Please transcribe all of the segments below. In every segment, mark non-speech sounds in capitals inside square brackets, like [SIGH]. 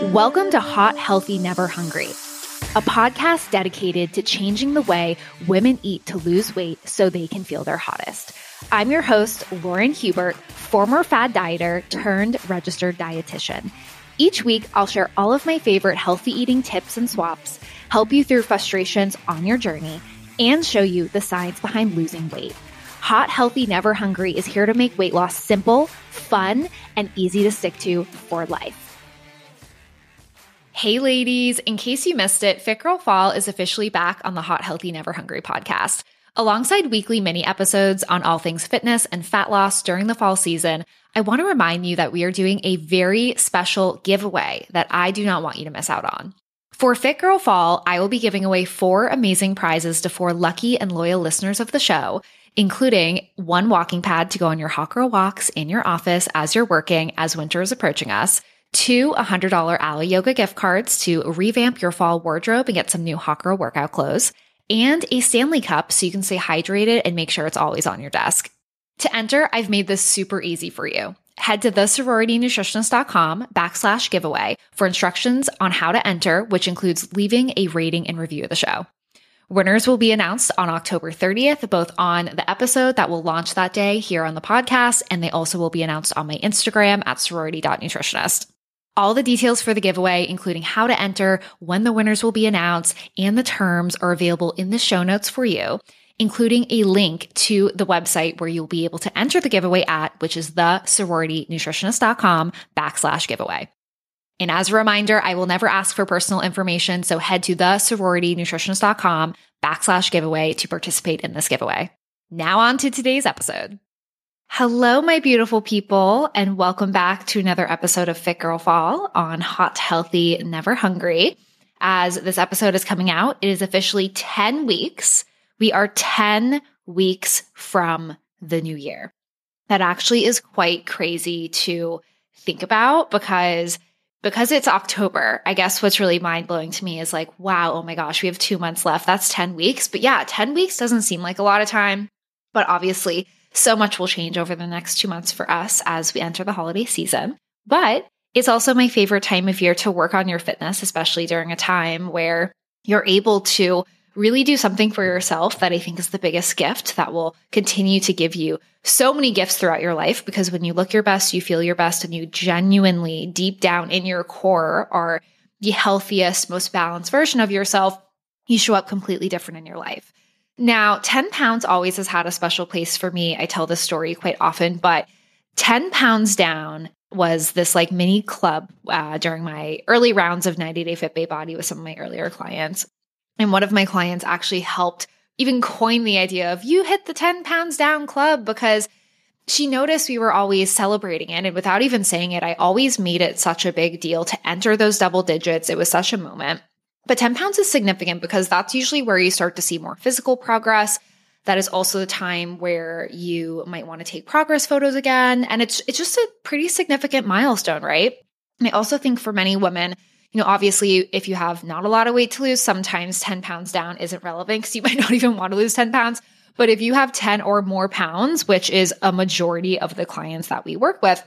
Welcome to Hot, Healthy, Never Hungry, a podcast dedicated to changing the way women eat to lose weight so they can feel their hottest. I'm your host, Lauren Hubert, former fad dieter turned registered dietitian. Each week, I'll share all of my favorite healthy eating tips and swaps, help you through frustrations on your journey, and show you the science behind losing weight. Hot, Healthy, Never Hungry is here to make weight loss simple, fun, and easy to stick to for life. Hey, ladies, in case you missed it, Fit Girl Fall is officially back on the Hot, Healthy, Never Hungry podcast. Alongside weekly mini episodes on all things fitness and fat loss during the fall season, I want to remind you that we are doing a very special giveaway that I do not want you to miss out on. For Fit Girl Fall, I will be giving away four amazing prizes to four lucky and loyal listeners of the show, including one walking pad to go on your hot girl walks in your office as you're working as winter is approaching us two $100 Alo Yoga gift cards to revamp your fall wardrobe and get some new Hawker workout clothes, and a Stanley Cup so you can stay hydrated and make sure it's always on your desk. To enter, I've made this super easy for you. Head to thesororitynutritionist.com backslash giveaway for instructions on how to enter, which includes leaving a rating and review of the show. Winners will be announced on October 30th, both on the episode that will launch that day here on the podcast, and they also will be announced on my Instagram at sorority.nutritionist. All the details for the giveaway, including how to enter, when the winners will be announced, and the terms are available in the show notes for you, including a link to the website where you'll be able to enter the giveaway at, which is the sororitynutritionist.com backslash giveaway. And as a reminder, I will never ask for personal information. So head to the sororitynutritionist.com backslash giveaway to participate in this giveaway. Now on to today's episode. Hello, my beautiful people, and welcome back to another episode of Fit Girl Fall on Hot, Healthy, Never Hungry. As this episode is coming out, it is officially 10 weeks. We are 10 weeks from the new year. That actually is quite crazy to think about because because it's October, I guess what's really mind blowing to me is like, wow, oh my gosh, we have two months left. That's 10 weeks. But yeah, 10 weeks doesn't seem like a lot of time. But obviously, so much will change over the next two months for us as we enter the holiday season. But it's also my favorite time of year to work on your fitness, especially during a time where you're able to really do something for yourself that I think is the biggest gift that will continue to give you so many gifts throughout your life. Because when you look your best, you feel your best, and you genuinely, deep down in your core, are the healthiest, most balanced version of yourself, you show up completely different in your life. Now, 10 pounds always has had a special place for me. I tell this story quite often, but 10 pounds down was this like mini club uh, during my early rounds of 90 Day Fit Babe Body with some of my earlier clients. And one of my clients actually helped even coin the idea of you hit the 10 pounds down club because she noticed we were always celebrating it. And without even saying it, I always made it such a big deal to enter those double digits. It was such a moment. But 10 pounds is significant because that's usually where you start to see more physical progress. That is also the time where you might want to take progress photos again. And it's, it's just a pretty significant milestone, right? And I also think for many women, you know, obviously, if you have not a lot of weight to lose, sometimes 10 pounds down isn't relevant because you [LAUGHS] might not even want to lose 10 pounds. But if you have 10 or more pounds, which is a majority of the clients that we work with,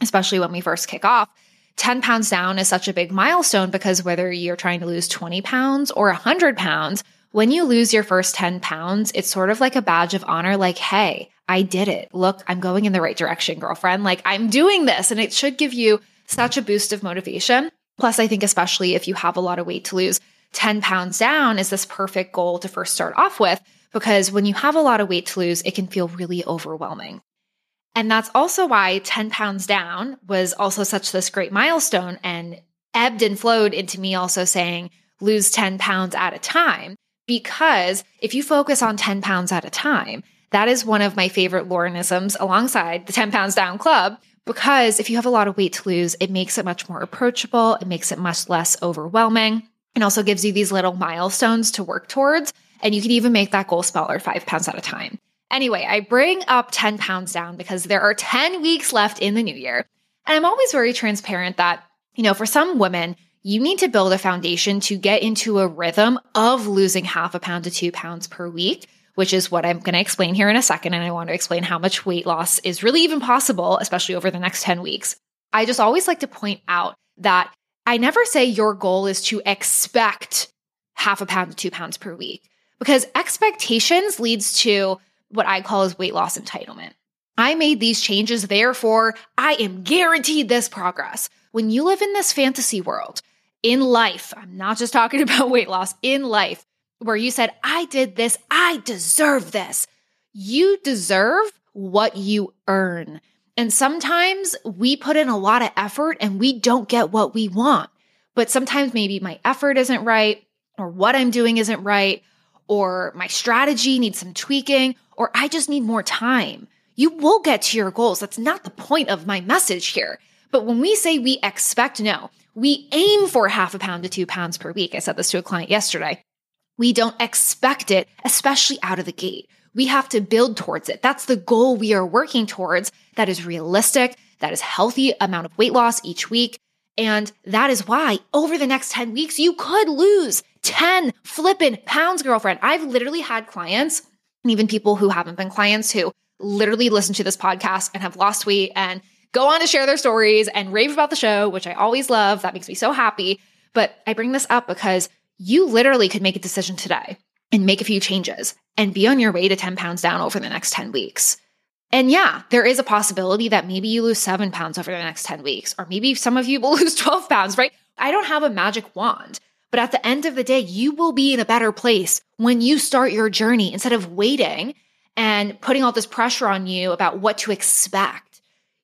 especially when we first kick off, 10 pounds down is such a big milestone because whether you're trying to lose 20 pounds or 100 pounds, when you lose your first 10 pounds, it's sort of like a badge of honor like, hey, I did it. Look, I'm going in the right direction, girlfriend. Like, I'm doing this. And it should give you such a boost of motivation. Plus, I think, especially if you have a lot of weight to lose, 10 pounds down is this perfect goal to first start off with because when you have a lot of weight to lose, it can feel really overwhelming. And that's also why 10 pounds down was also such this great milestone and ebbed and flowed into me also saying, lose 10 pounds at a time. Because if you focus on 10 pounds at a time, that is one of my favorite Laurenisms alongside the 10 pounds down club. Because if you have a lot of weight to lose, it makes it much more approachable. It makes it much less overwhelming and also gives you these little milestones to work towards. And you can even make that goal smaller five pounds at a time. Anyway, I bring up 10 pounds down because there are 10 weeks left in the new year. And I'm always very transparent that, you know, for some women, you need to build a foundation to get into a rhythm of losing half a pound to two pounds per week, which is what I'm going to explain here in a second. And I want to explain how much weight loss is really even possible, especially over the next 10 weeks. I just always like to point out that I never say your goal is to expect half a pound to two pounds per week because expectations leads to what I call is weight loss entitlement. I made these changes, therefore I am guaranteed this progress. When you live in this fantasy world, in life, I'm not just talking [LAUGHS] about weight loss, in life, where you said, I did this, I deserve this. You deserve what you earn. And sometimes we put in a lot of effort and we don't get what we want. But sometimes maybe my effort isn't right, or what I'm doing isn't right, or my strategy needs some tweaking, or I just need more time. You will get to your goals. That's not the point of my message here. But when we say we expect, no, we aim for half a pound to two pounds per week. I said this to a client yesterday. We don't expect it, especially out of the gate. We have to build towards it. That's the goal we are working towards. That is realistic. That is healthy amount of weight loss each week. And that is why over the next 10 weeks, you could lose 10 flippin' pounds, girlfriend. I've literally had clients and even people who haven't been clients who literally listen to this podcast and have lost weight and go on to share their stories and rave about the show, which I always love. That makes me so happy. But I bring this up because you literally could make a decision today and make a few changes and be on your way to 10 pounds down over the next 10 weeks. And yeah, there is a possibility that maybe you lose seven pounds over the next 10 weeks, or maybe some of you will [LAUGHS] lose 12 pounds, right? I don't have a magic wand, but at the end of the day, you will be in a better place when you start your journey instead of waiting and putting all this pressure on you about what to expect.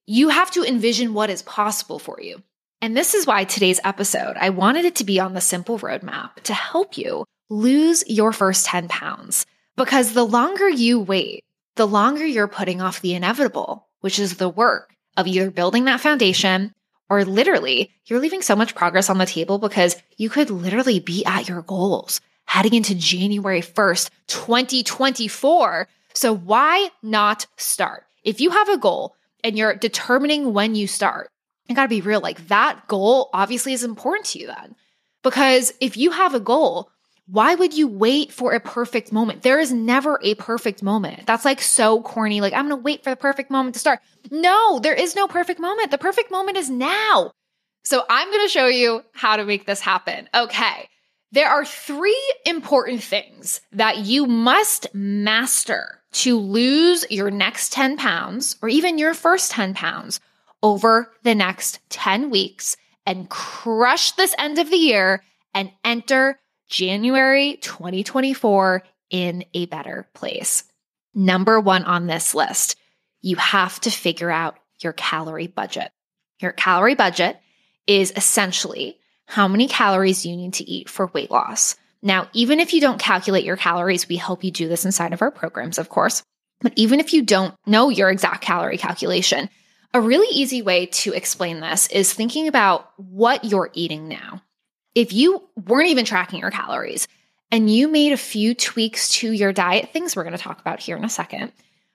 You have to envision what is possible for you. And this is why today's episode, I wanted it to be on the simple roadmap to help you lose your first 10 pounds. Because the longer you wait, the longer you're putting off the inevitable, which is the work of either building that foundation or literally you're leaving so much progress on the table because you could literally be at your goals heading into January 1st, 2024. So why not start? If you have a goal and you're determining when you start, I gotta be real, like that goal obviously is important to you then. Because if you have a goal, why would you wait for a perfect moment? There is never a perfect moment. That's like so corny. Like, I'm going to wait for the perfect moment to start. No, there is no perfect moment. The perfect moment is now. So I'm going to show you how to make this happen. Okay. There are three important things that you must master to lose your next 10 pounds or even your first 10 pounds over the next 10 weeks and crush this end of the year and enter January 2024 in a better place. Number one on this list, you have to figure out your calorie budget. Your calorie budget is essentially how many calories you need to eat for weight loss. Now, even if you don't calculate your calories, we help you do this inside of our programs, of course. But even if you don't know your exact calorie calculation, a really easy way to explain this is thinking about what you're eating now if you weren't even tracking your calories and you made a few tweaks to your diet, things we're going to talk about here in a second,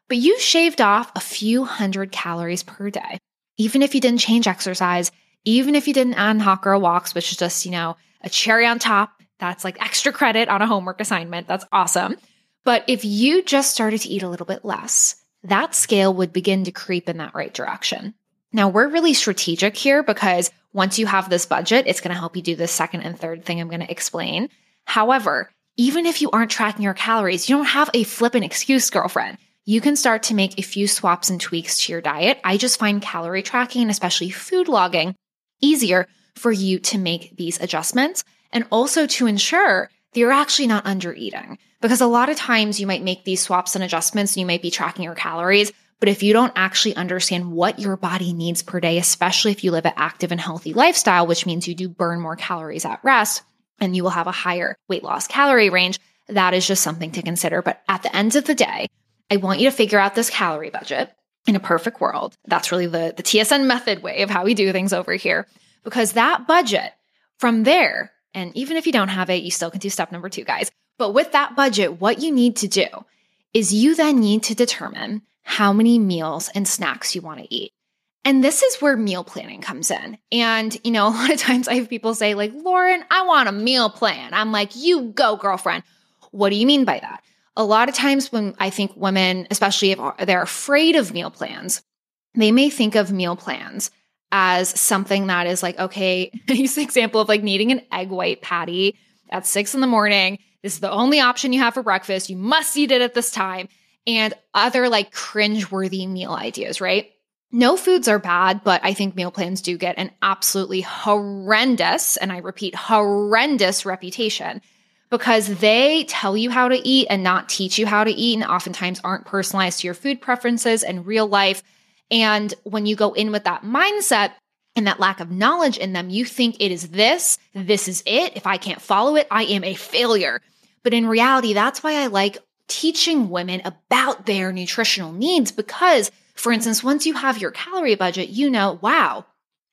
but you shaved off a few hundred calories per day, even if you didn't change exercise, even if you didn't add hot girl walks, which is just, you know, a cherry on top, that's like extra credit on a homework assignment. That's awesome. But if you just started to eat a little bit less, that scale would begin to creep in that right direction. Now, we're really strategic here because once you have this budget, it's going to help you do the second and third thing I'm going to explain. However, even if you aren't tracking your calories, you don't have a flippant excuse, girlfriend. You can start to make a few swaps and tweaks to your diet. I just find calorie tracking, especially food logging, easier for you to make these adjustments and also to ensure that you're actually not under eating. Because a lot of times you might make these swaps and adjustments and you might be tracking your calories, but if you don't actually understand what your body needs per day, especially if you live an active and healthy lifestyle, which means you do burn more calories at rest and you will have a higher weight loss calorie range, that is just something to consider. But at the end of the day, I want you to figure out this calorie budget in a perfect world. That's really the, the TSN method way of how we do things over here. Because that budget from there, and even if you don't have it, you still can do step number two, guys. But with that budget, what you need to do is you then need to determine how many meals and snacks you want to eat. And this is where meal planning comes in. And, you know, [LAUGHS] a lot of times I have people say, like, Lauren, I want a meal plan. I'm like, you go, girlfriend. What do you mean by that? A lot of times when I think women, especially if they're afraid of meal plans, they may think of meal plans as something that is like, okay, [LAUGHS] use the example of like needing an egg white patty at six in the morning. This is the only option you have for breakfast. You must eat it at this time. And other like cringe-worthy meal ideas, right? No foods are bad, but I think meal plans do get an absolutely horrendous, and I repeat, horrendous reputation because they tell you how to eat and not teach you how to eat, and oftentimes aren't personalized to your food preferences and real life. And when you go in with that mindset, and that lack of knowledge in them, you think it is this, this is it. If I can't follow it, I am a failure. But in reality, that's why I like teaching women about their nutritional needs because, for instance, once you have your calorie budget, you know, wow,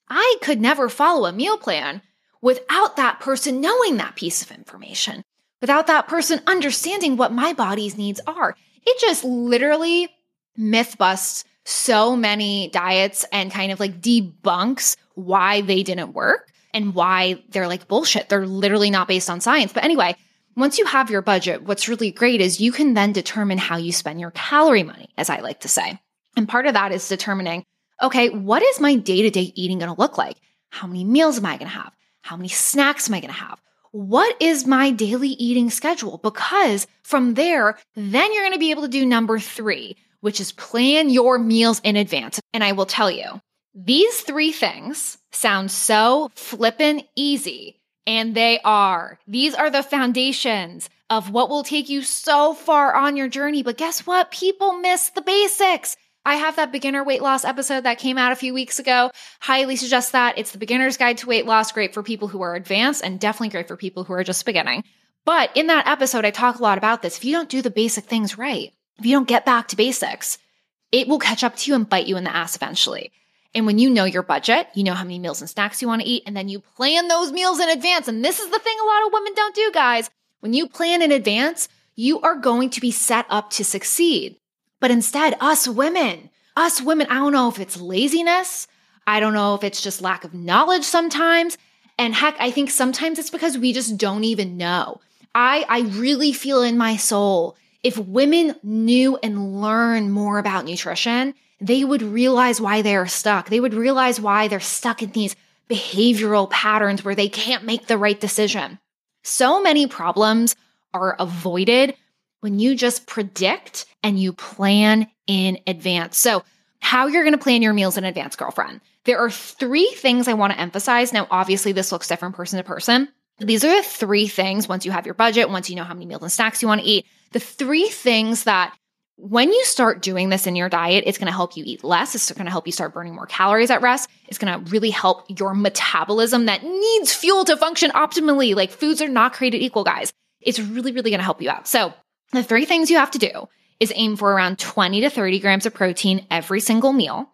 I could never follow a meal plan without that person knowing that piece of information, without that person understanding what my body's needs are. It just literally myth busts so many diets and kind of like debunks why they didn't work and why they're like bullshit. They're literally not based on science. But anyway, once you have your budget, what's really great is you can then determine how you spend your calorie money, as I like to say. And part of that is determining, okay, what is my day to day eating going to look like? How many meals am I going to have? How many snacks am I going to have? What is my daily eating schedule? Because from there, then you're going to be able to do number three, which is plan your meals in advance. And I will tell you, these three things sound so flippin' easy, and they are. These are the foundations of what will take you so far on your journey. But guess what? People miss the basics. I have that beginner weight loss episode that came out a few weeks ago. Highly suggest that. It's the beginner's guide to weight loss, great for people who are advanced and definitely great for people who are just beginning. But in that episode, I talk a lot about this. If you don't do the basic things right, if you don't get back to basics, it will catch up to you and bite you in the ass eventually. And when you know your budget, you know how many meals and snacks you want to eat, and then you plan those meals in advance. And this is the thing a lot of women don't do, guys. When you plan in advance, you are going to be set up to succeed. But instead, us women, us women, I don't know if it's laziness. I don't know if it's just lack of knowledge sometimes. And heck, I think sometimes it's because we just don't even know. I, I really feel in my soul if women knew and learned more about nutrition, they would realize why they are stuck. They would realize why they're stuck in these behavioral patterns where they can't make the right decision. So many problems are avoided when you just predict and you plan in advance. So, how you're going to plan your meals in advance, girlfriend. There are three things I want to emphasize. Now, obviously, this looks different person to person. These are the three things once you have your budget, once you know how many meals and snacks you want to eat, the three things that when you start doing this in your diet, it's going to help you eat less. It's going to help you start burning more calories at rest. It's going to really help your metabolism that needs fuel to function optimally. Like foods are not created equal, guys. It's really, really going to help you out. So the three things you have to do is aim for around 20 to 30 grams of protein every single meal.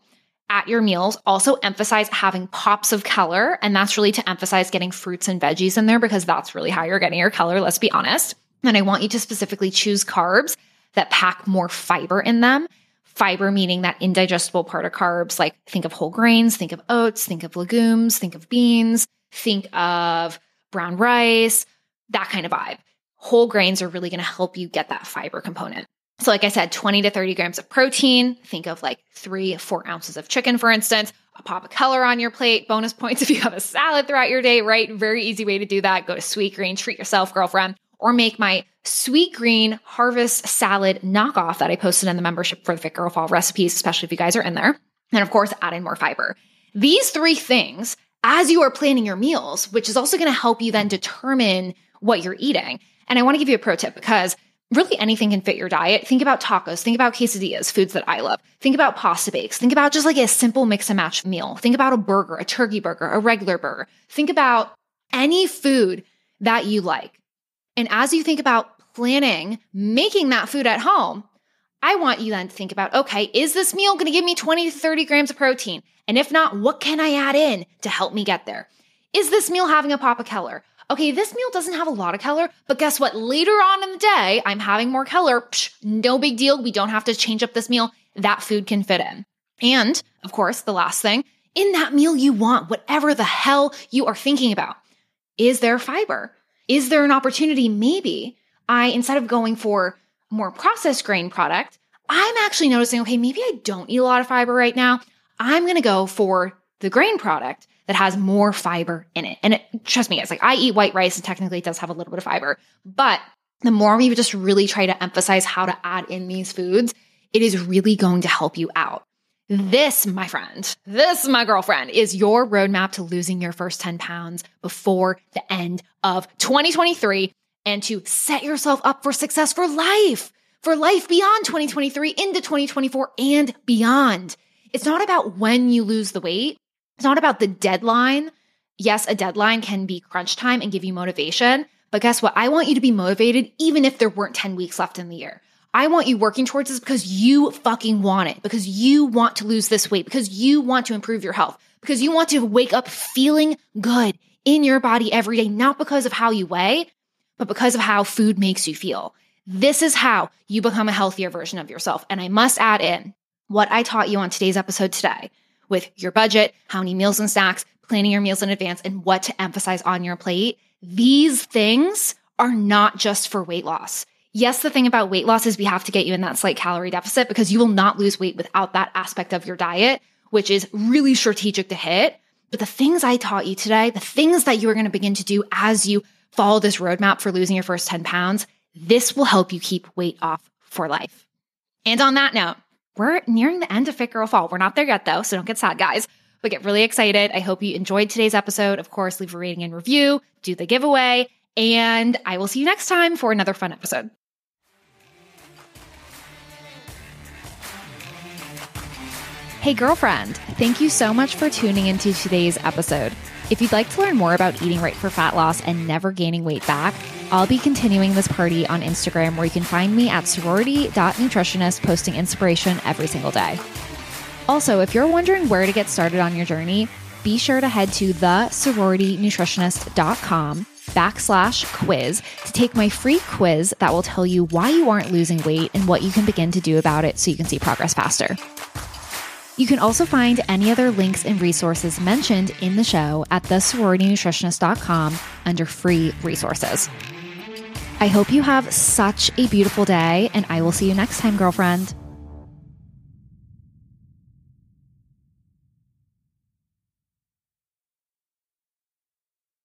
At your meals, also emphasize having pops of color. And that's really to emphasize getting fruits and veggies in there because that's really how you're getting your color. Let's be honest. And I want you to specifically choose carbs that pack more fiber in them. Fiber meaning that indigestible part of carbs, like think of whole grains, think of oats, think of legumes, think of beans, think of brown rice, that kind of vibe. Whole grains are really going to help you get that fiber component. So, like I said, 20 to 30 grams of protein. Think of like three, four ounces of chicken, for instance, a pop of color on your plate. Bonus points if you have a salad throughout your day, right? Very easy way to do that. Go to Sweetgreen, treat yourself, girlfriend or make my Sweetgreen harvest salad knockoff that I posted in the membership for the Fit Girl Fall recipes, especially if you guys are in there. And of course, add in more fiber. These three things, as you are planning your meals, which is also going to help you then determine what you're eating. And I want to give you a pro tip because really anything can fit your diet. Think about tacos, think about quesadillas, foods that I love. Think about pasta bakes. Think about just like a simple mix and match meal. Think about a burger, a turkey burger, a regular burger. Think about any food that you like. And as you think about planning making that food at home, I want you then to think about okay, is this meal going to give me 20 to 30 grams of protein? And if not, what can I add in to help me get there? Is this meal having a pop of color? Okay, this meal doesn't have a lot of color, but guess what? Later on in the day, I'm having more color. Psh, no big deal. We don't have to change up this meal. That food can fit in. And of course, the last thing in that meal you want, whatever the hell you are thinking about, is there fiber? Is there an opportunity? Maybe I, instead of going for more processed grain product, I'm actually noticing, okay, maybe I don't eat a lot of fiber right now. I'm going to go for the grain product that has more fiber in it. And it, trust me, it's like I eat white rice and technically it does have a little bit of fiber, but the more we just really try to emphasize how to add in these foods, it is really going to help you out. This, my friend, this, my girlfriend, is your roadmap to losing your first 10 pounds before the end of 2023 and to set yourself up for success for life, for life beyond 2023 into 2024 and beyond. It's not about when you lose the weight. It's not about the deadline. Yes, a deadline can be crunch time and give you motivation. But guess what? I want you to be motivated even if there weren't 10 weeks left in the year. I want you working towards this because you fucking want it, because you want to lose this weight, because you want to improve your health, because you want to wake up feeling good in your body every day, not because of how you weigh, but because of how food makes you feel. This is how you become a healthier version of yourself. And I must add in what I taught you on today's episode today with your budget, how many meals and snacks, planning your meals in advance, and what to emphasize on your plate. These things are not just for weight loss. Yes, the thing about weight loss is we have to get you in that slight calorie deficit because you will not lose weight without that aspect of your diet, which is really strategic to hit. But the things I taught you today, the things that you are going to begin to do as you follow this roadmap for losing your first 10 pounds, this will help you keep weight off for life. And on that note, we're nearing the end of Fit Girl Fall. We're not there yet though, so don't get sad, guys. But get really excited. I hope you enjoyed today's episode. Of course, leave a rating and review, do the giveaway, and I will see you next time for another fun episode. Hey, girlfriend, thank you so much for tuning into today's episode. If you'd like to learn more about eating right for fat loss and never gaining weight back, I'll be continuing this party on Instagram where you can find me at sorority.nutritionist posting inspiration every single day. Also, if you're wondering where to get started on your journey, be sure to head to thesororitynutritionist.com backslash quiz to take my free quiz that will tell you why you aren't losing weight and what you can begin to do about it so you can see progress faster. You can also find any other links and resources mentioned in the show at thesororitynutritionist.com under free resources. I hope you have such a beautiful day, and I will see you next time, girlfriend.